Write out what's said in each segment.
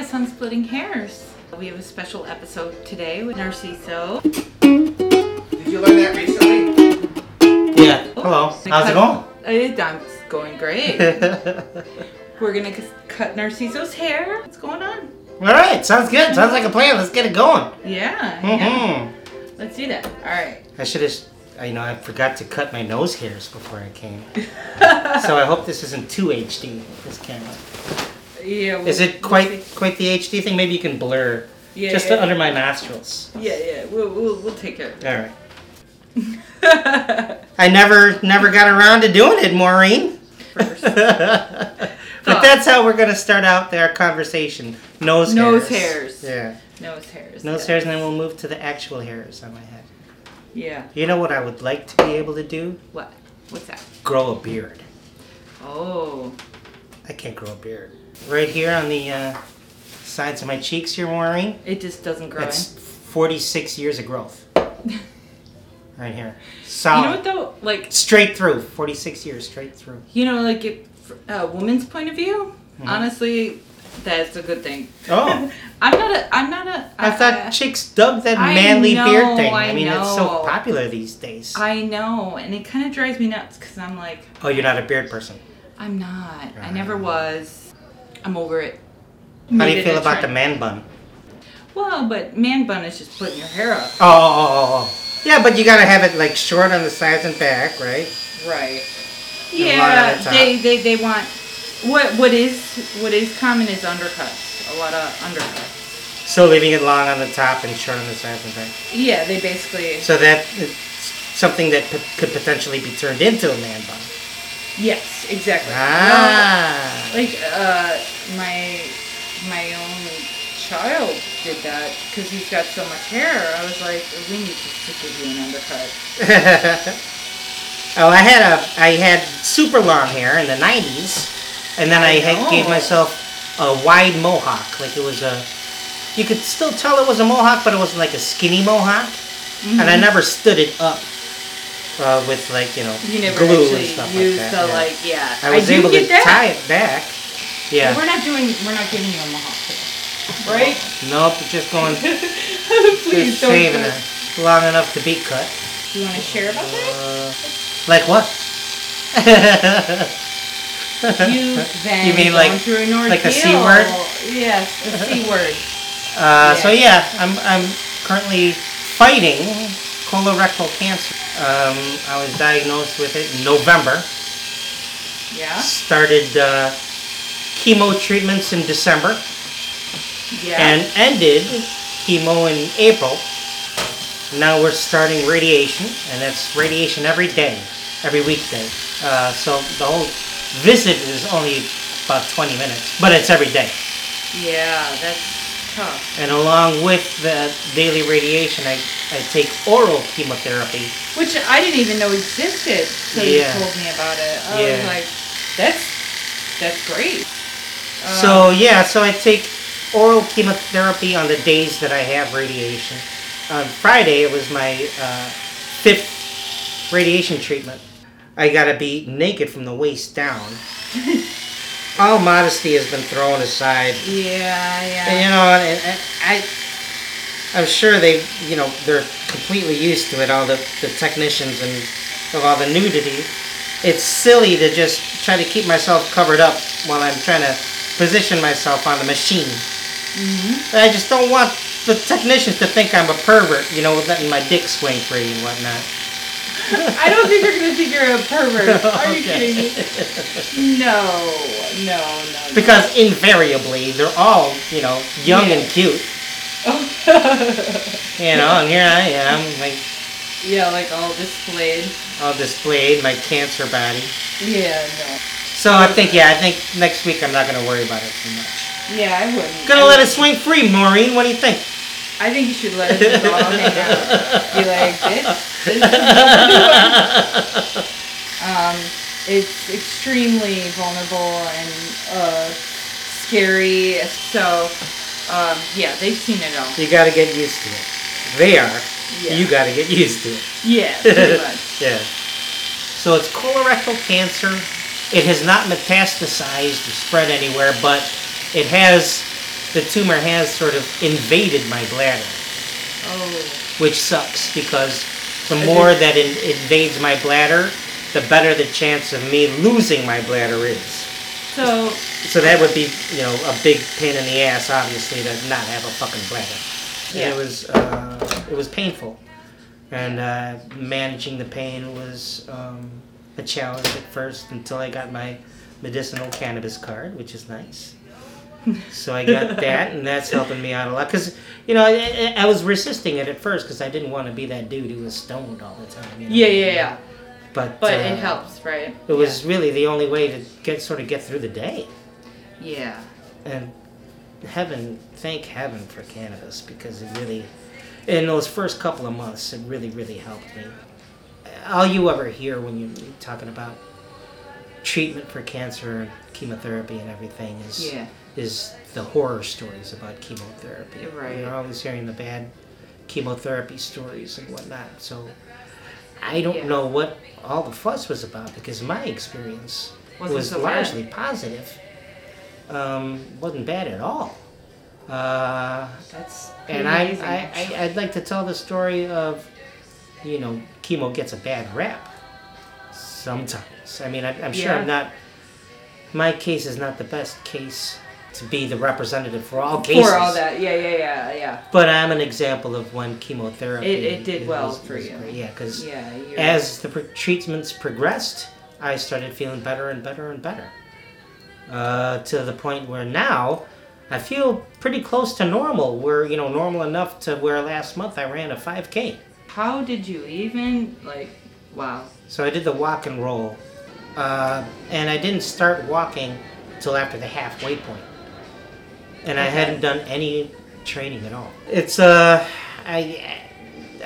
for us on Splitting Hairs. We have a special episode today with Narciso. Did you learn that recently? Yeah. Hello. How's it going? It's uh, going great. We're gonna c- cut Narciso's hair. What's going on? All right. Sounds good. Sounds like a plan. Let's get it going. Yeah. yeah. hmm Let's do that. All right. I should have. You know, I forgot to cut my nose hairs before I came. so I hope this isn't too HD. This camera. Yeah. we'll- Is it we'll quite see. quite the HD thing? Maybe you can blur Yeah. just yeah. under my nostrils. Yeah, yeah. We'll, we'll, we'll take care of All right. I never never got around to doing it, Maureen. First. but that's how we're gonna start out our conversation. Nose hairs. Nose hairs. hairs. Yeah. Nose hairs. Nose yeah. hairs, and then we'll move to the actual hairs on my head. Yeah. You know what I would like to be able to do? What? What's that? Grow a beard. Oh. I can't grow a beard. Right here on the uh, sides of my cheeks you're Maureen. It just doesn't grow. That's 46 years of growth. right here. So You know what though? Like Straight through. 46 years straight through. you know, like if a woman's point of view, Mhm. honestly, that's a good thing. Oh. I'm not a. I'm not a. I thought chicks dug that manly know, beard thing. I, I mean, it's so popular these days. I know, and it kind of drives me nuts because I'm like, oh, you're not a beard person. I'm not. I never was. I'm over it. How do you feel about the man bun? Well, but man bun is just putting your hair up. Oh, oh, oh, oh. Yeah, but you gotta have it like short on the sides and back, right? Right. And Yeah, the they, they they want what what is what is common is undercuts. A lot of undercuts. So leaving it long on the top and short on the sides and back. Yeah, they basically. So that it's something that p- could potentially be turned into a man bun. Yes, exactly. Ah. Like uh, my my own child did that because he's got so much hair. I was like, we need to give you an undercut. oh, I had a I had super long hair in the '90s, and then I, I had, gave myself a wide mohawk. Like it was a, you could still tell it was a mohawk, but it was like a skinny mohawk, and I Mhm. never stood it up uh, with like you know You never glue and stuff like that. the yeah. like yeah. I was do able get to that. tie it back. Yeah. Well, we're not doing. We're not giving you a mohawk, right? Nope, just going Please just don't. saving it long enough to be cut. Do you want to share about that? Uh, like what? You then You mean like- through an like the C ordeal. word? Yes, the C word. Uh, So Yeah. yeah, I'm I'm currently fighting colorectal cancer. Um, I was diagnosed with it in November. Yeah. Started uh, chemo treatments in December Yeah. and ended chemo in April. Now we're starting radiation, and that's radiation every day, every weekday. Uh, so the whole visit is only about 20 minutes, but it's every day. yeah, that's tough. And along with the daily radiation, I, I take oral chemotherapy. Which I didn't even know existed until Yeah. you told me about it. I Yeah. was like, that's that's great. Um, So yeah, so I take oral chemotherapy on the days that I have radiation. On Friday, it was my uh, fifth radiation treatment. I gotta be naked from the waist down. All modesty has been thrown aside. yeah, yeah. And, you know, and, and I, I'm sure they, you know, they're completely used to it. All the, the technicians and of all the nudity. It's silly to just try to keep myself covered up while I'm trying to position myself on the machine. Mm-hmm. I just don't want the technicians to think I'm a pervert, you know, letting my dick swing free and whatnot. I don't think they're gonna think you're a pervert. Are you kidding me? No, no, no. Because invariably they're all, you know, young Yeah. and cute, no. you know, and here I am, like yeah, like all displayed. all displayed, my cancer body. Yeah, no. So I think, yeah, I think next week I'm not gonna worry about it too much. Yeah, I wouldn't. Gonna I let it wouldn't. swing free, Maureen. What do you think? I think you should let it just all hang out. Be like, this, this is um, it's extremely vulnerable and uh, scary. So, um, yeah, they've seen it all. You gotta get used to it. They are. Yeah. You gotta get used to it. Yeah, pretty much. Yeah. So it's colorectal cancer. It has not metastasized or spread anywhere, but it has the tumor has sort of invaded my bladder, Oh. which sucks because the more that it invades my bladder, the better the chance of me losing my bladder is. So So that would be, you know, a big pain in the ass, obviously, to not have a fucking bladder. And Yeah. it was, uh, it was painful, and uh, managing the pain was um, a challenge at first until I got my medicinal cannabis card, which is nice. so I got that, and that's helping me out a lot. Because you know, I, I was resisting it at first because I didn't want to be that dude who was stoned all the time. You know? yeah, yeah, yeah. But But uh, it helps, right? It was really the only way to get sort of get through the day Yeah. and heaven thank heaven for cannabis because it really in those first couple of months it really really helped me all you ever hear when you're talking about treatment for cancer and chemotherapy and everything is Yeah. Is the horror stories about chemotherapy Right. you're always hearing the bad chemotherapy stories and whatnot so i don't Yeah. know what all the fuss was about because my experience Wasn't was so bad. largely positive um, wasn't bad at all. Uh, That's and I, amazing, I, I'd like to tell the story of, you know, chemo gets a bad rap sometimes. I mean, I, I'm sure Yeah. I'm not, my case is not the best case to be the representative for all cases. For all that, yeah, yeah, yeah, yeah. But I'm an example of when chemotherapy. It- it did well was- for was you. great. Yeah, because Yeah, as the pro- treatments progressed, I started feeling better and better and better. Uh, to the point where now I feel pretty close to normal. Where you know normal enough to where last month I ran a 5K. how did you even like? Wow. So I did the walk and roll, uh, and I didn't start walking till after the halfway point, and I hadn't done any training at all. It's uh, I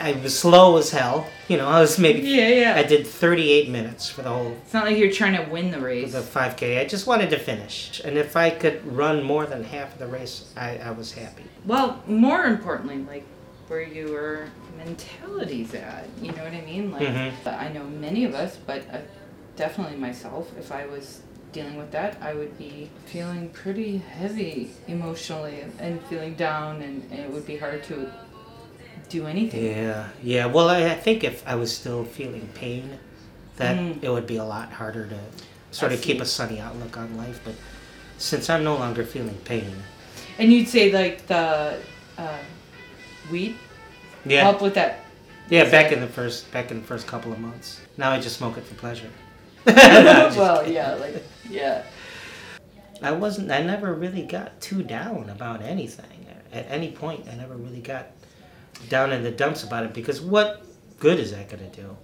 I was slow as hell. You know, I was maybe Yeah, yeah. I did 38 minutes for the whole It's not like you're trying to win the for race. the 5K. I just wanted to finish, and if I could run more than half of the race, I, I was happy. Well, more importantly, like where your mentality's at. You know what I mean? Like Mhm. I know many of us, but uh, definitely myself. If I was dealing with that, I would be feeling pretty heavy emotionally and feeling down, and, and it would be hard to do anything. Yeah, yeah. Well, I, I think if I was still feeling pain, that Mm. it would be a lot harder to sort I of keep see. a sunny outlook on life. But since I'm no longer feeling pain, And you'd say like the uh, weed yeah, help with that. yeah. Back in the first, back in the first couple of months. Now I just smoke it for pleasure. Well, yeah, like yeah. I wasn't. I never really got too down about anything. At any point, I never really got down in the dumps about it because what good is that going to do?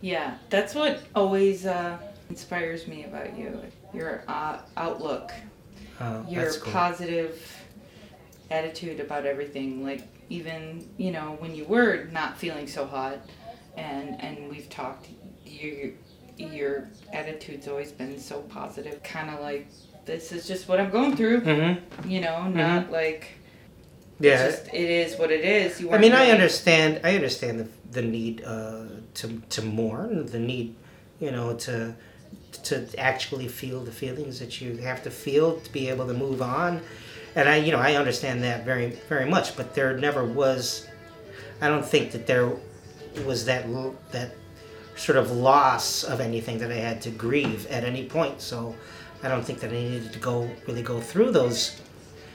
Yeah, that's what always uh, inspires me about you. Your uh, outlook, Oh, your cool. positive attitude about everything. Like even you know when you were not feeling so hot, and and we've talked, your your attitude's always been so positive. Kind of like this is just what I'm going through. Mm-hmm. You know, not like Yeah. just it is what it is. You I mean, I understand. I understand the the need uh, to to mourn, the need, you know, to to actually feel the feelings that you have to feel to be able to move on, and I, you know, I understand that very very much. But there never was. I don't think that there was that that sort of loss of anything that I had to grieve at any point. So I don't think that I needed to go really go through those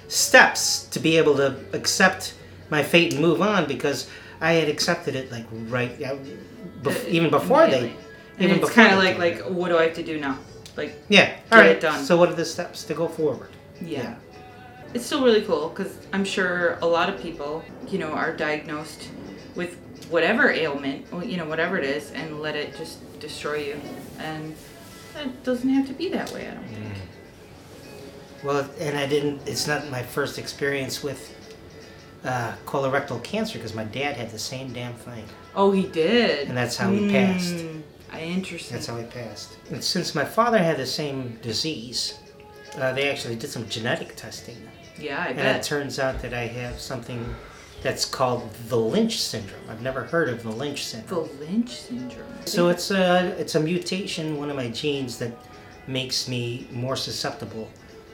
steps to be able to accept my fate and move on because I had accepted it like right bef- Uh, even before they. And even it's kind of like like what do I have to do now? Like yeah all get right it done. so what are the steps to go forward Yeah. It's still really cool because I'm sure a lot of people, you know, are diagnosed with whatever ailment, you know, whatever it is, and let it just destroy you. And it doesn't have to be that way, I don't think. well and I didn't it's not my first experience with uh, colorectal cancer because my dad had the same damn thing Oh, he did. And that's how he passed. Mm, Interesting. That's how he passed. And since my father had the same disease, uh, they actually did some genetic testing. yeah, I bet. And it turns out that I have something that's called the Lynch syndrome. I've never heard of the Lynch syndrome. The. Lynch syndrome. So it's a it's a mutation in one of my genes that makes me more susceptible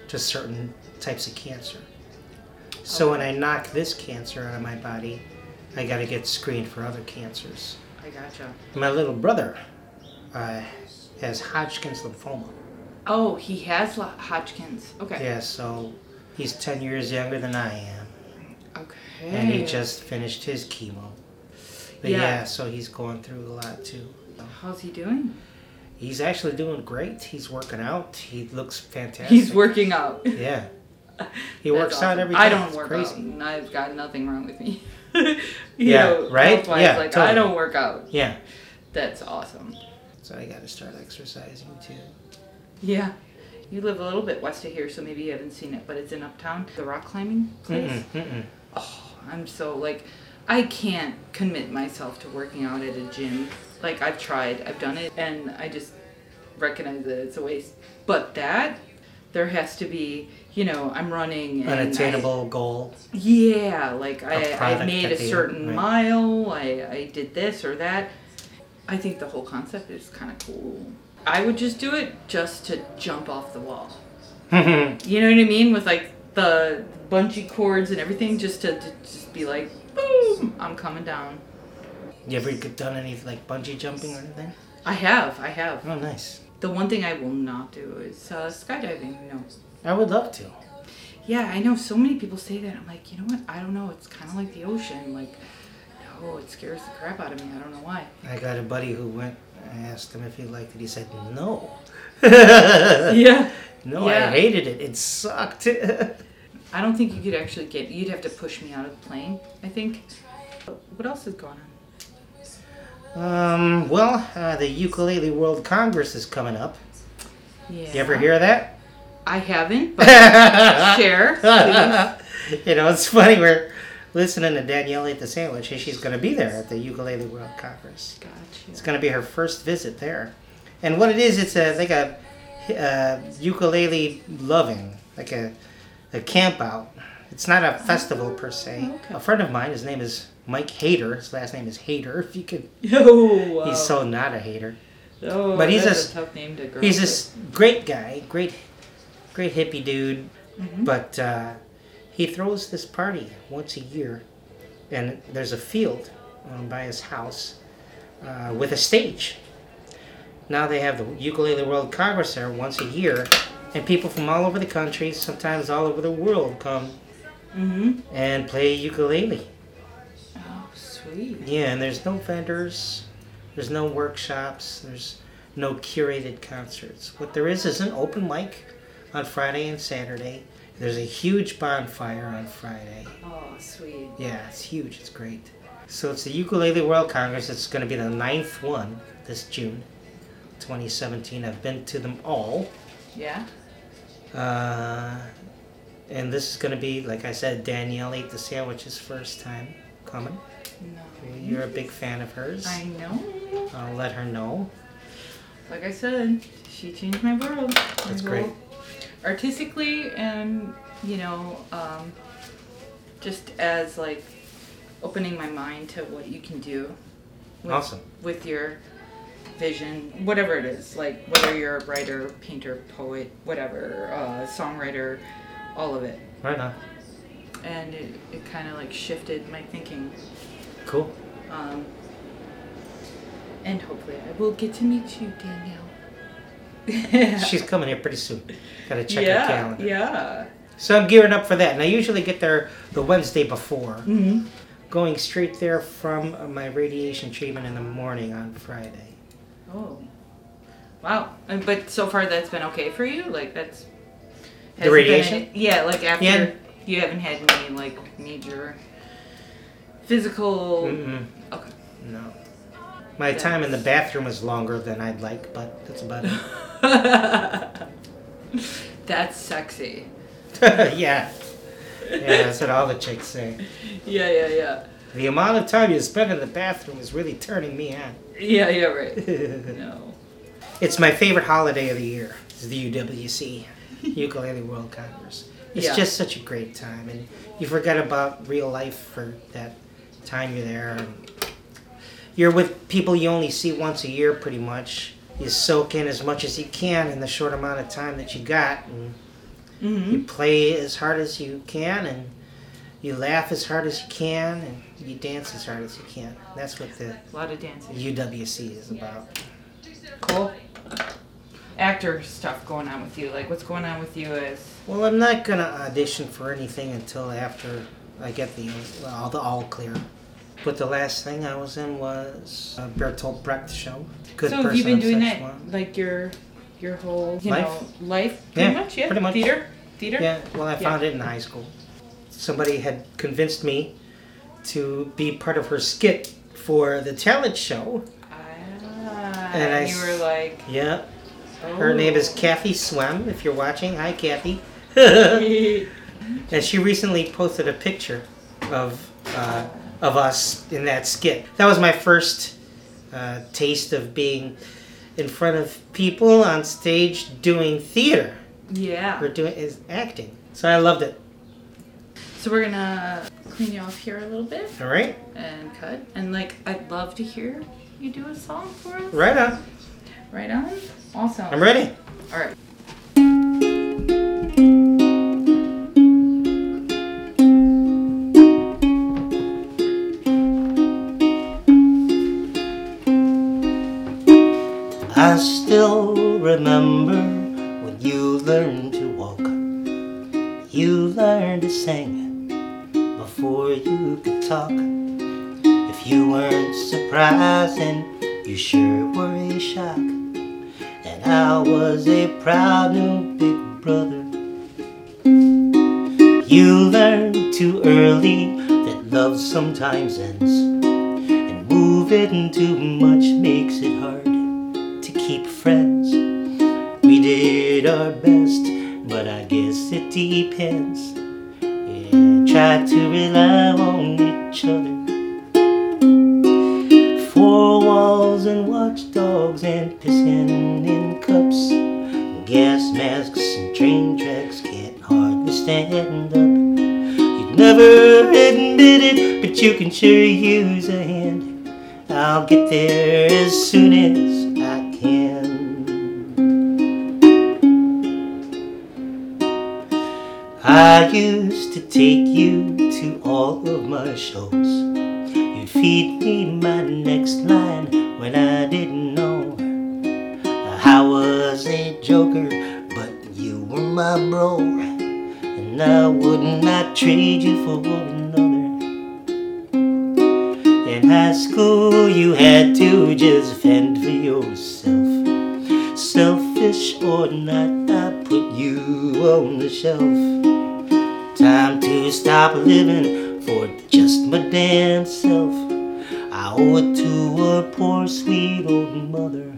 to certain types of cancer. So when I knock this cancer out of my body, I got to get screened for other cancers. I gotcha. My little brother uh, has Hodgkin's lymphoma. Oh, he has Hodgkin's. Okay. Yeah, so he's 10 years younger than I am. Okay. And he just finished his chemo. But Yeah. yeah, so he's going through a lot too. How's he doing? He's actually doing great. He's working out. He looks fantastic. He's working out. Yeah. He works out awesome. every day. I don't It's work crazy. out. and I've got nothing wrong with me. Yeah, know, right? Yeah, like I totally. don't work out. Yeah. That's awesome. So I got to start exercising too. Yeah. You live a little bit west of here, so maybe you haven't seen it, but it's in Uptown, the rock climbing place. Mm-mm, mm-mm. Oh, I'm so like, I can't commit myself to working out at a gym. Like I've tried, I've done it, and I just recognize that it's a waste. But that, there has to be, you know, I'm running and I- goal. yeah, like I, I made a certain right. mile. I, I did this or that. I think the whole concept is kind of cool. I would just do it just to jump off the wall. You know what I mean? With like the bungee cords and everything, just to, to just be like, boom, I'm coming down. You ever done any like bungee jumping or anything? I have, I have. Oh, nice. The one thing I will not do is uh, skydiving. No. I would love to. Yeah, I know so many people say that. I'm like, you know what? I don't know. It's kind of like the ocean. Like, no, it scares the crap out of me. I don't know why. I got a buddy who went. I asked him if he liked it. He said no. Yeah. No, Yeah. I hated it. It sucked. I don't think you could actually get. You'd have to push me out of the plane. I think. What else is going on? um. Well, uh, the Ukulele World Congress is coming up. Yeah. You ever hear of that? I haven't. But share, you know, it's funny. We're listening to Danielle Ate the Sandwich, and she's going to be there at the Ukulele World Congress. Gotcha. It's going to be her first visit there. And what it is, it's a like a uh, ukulele loving, like a a camp out. It's not a festival per se. okay. A friend of mine, his name is Mike Hader. His last name is Hader. If you could, Oh, wow. he's so not a hater. Oh, but he's a- a tough name to grow He's this great guy, great, great hippie dude. Mhm. But uh, he throws this party once a year, and there's a field um, by his house uh, with a stage. Now they have the Ukulele World Congress there once a year, and people from all over the country, sometimes all over the world, come. Mm-hmm. and play ukulele. Oh, sweet. Yeah, and there's no vendors, there's no workshops, there's no curated concerts. What there is is an open mic on Friday and Saturday. There's a huge bonfire on Friday. Oh, sweet. Yeah, it's huge, it's great. So it's the Ukulele World Congress. It's going to be the ninth one this June, 2017. I've been to them all. Yeah. Uh, and this is going to be, like I said, Danielle ate the sandwiches first time coming. No. You're a big fan of hers. I know. I'll let her know. Like I said, she changed my world. That's My great. whole- Artistically and, you know, um, just as like opening my mind to what you can do with, Awesome. with your vision, whatever it is. Like whether you're a writer, painter, poet, whatever, uh, songwriter, all of it. Right on. And it, it kind of like shifted my thinking. Cool. Um, and hopefully I will get to meet you, Danielle. She's coming here pretty soon. Gotta check yeah, her calendar. Yeah. So I'm gearing up for that. And I usually get there the Wednesday before. Mm-hmm. Going straight there from uh, my radiation treatment in the morning on Friday. Oh. Wow. And- But so far that's been okay for you? Like that's. The radiation? any- yeah, like after Yeah. you haven't had any like major physical. Mm-mm. Okay. No. My time in the bathroom is longer than I'd like, but that's about it. that's sexy. yeah. Yeah, that's what all the chicks say. Yeah, yeah, yeah. The amount of time you spend in the bathroom is really turning me on. Yeah, yeah, right. No. It's my favorite holiday of the year. Is the UWC, Ukulele World Congress. It's Yeah. just such a great time, and you forget about real life for that time you're there. And you're with people you only see once a year, pretty much. You soak in as much as you can in the short amount of time that you got, and Mm-hmm. you play as hard as you can, and you laugh as hard as you can and you dance as hard as you can. That's what the A lot of dancing. UWC is about. Cool. Actor stuff going on with you. Like, what's going on with you as. Well, I'm not gonna audition for anything until after I get the all the all clear. But the last thing I was in was a Bertolt Brecht show. Good so person have you been doing that one. like your your whole you Life? know life pretty Yeah, much yeah pretty much. theater theater Yeah, well, I Yeah. found it in high school. Somebody had convinced me to be part of her skit for the talent show. ah, And I you were like Yeah, her name is oh. Kathy Swem. If you're watching, hi Kathy. Kathy and she recently posted a picture of uh, of us in that skit. That was my first uh, taste of being in front of people on stage doing theater yeah or doing is acting. So I loved it. So we're gonna clean you off here a little bit. All right, and cut. And like I'd love to hear you do a song for us. Right on. right on. Awesome. I'm ready. all right. I still remember when you learned to walk. You learned to sing before you could talk. If you weren't surprising, you sure were a shock. And I was a proud new big brother. You learned too early that love sometimes ends. And moving too much makes it hard to keep friends. We did our best, but I guess it depends. Try to rely on each other. Four walls and watchdogs and pissing in cups. Gas masks and train tracks can't hardly stand up. You'd never admit it, but you can sure use a hand. I'll get there as soon as I used to take you to all of my shows. You'd feed me my next line when I didn't know. I was a joker, but you were my bro. And I would not trade you for one another. In high school, you had to just fend for yourself. Selfish or not, I you on the shelf. Time to stop living for just my damn self. I owe it to a poor sweet old mother.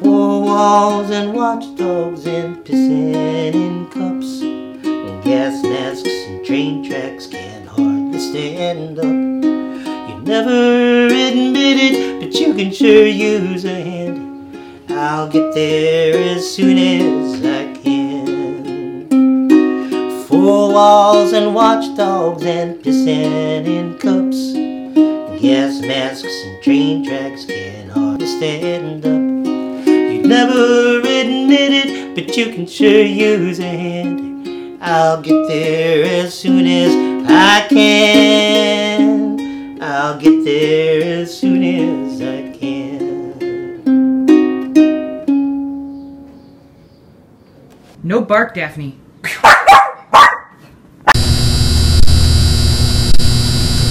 Four walls and watchdogs and pissing in cups. And gas masks and train tracks can hardly stand up. You never admit it, but you can sure use a hand. I'll get there as soon as I can. Four walls and watchdogs and pissing in cups. Gas masks and train tracks can hardly stand up. You'd never admit it, but you can sure use a hand. I'll get there as soon as I can. I'll get there as soon as No bark, Daphne.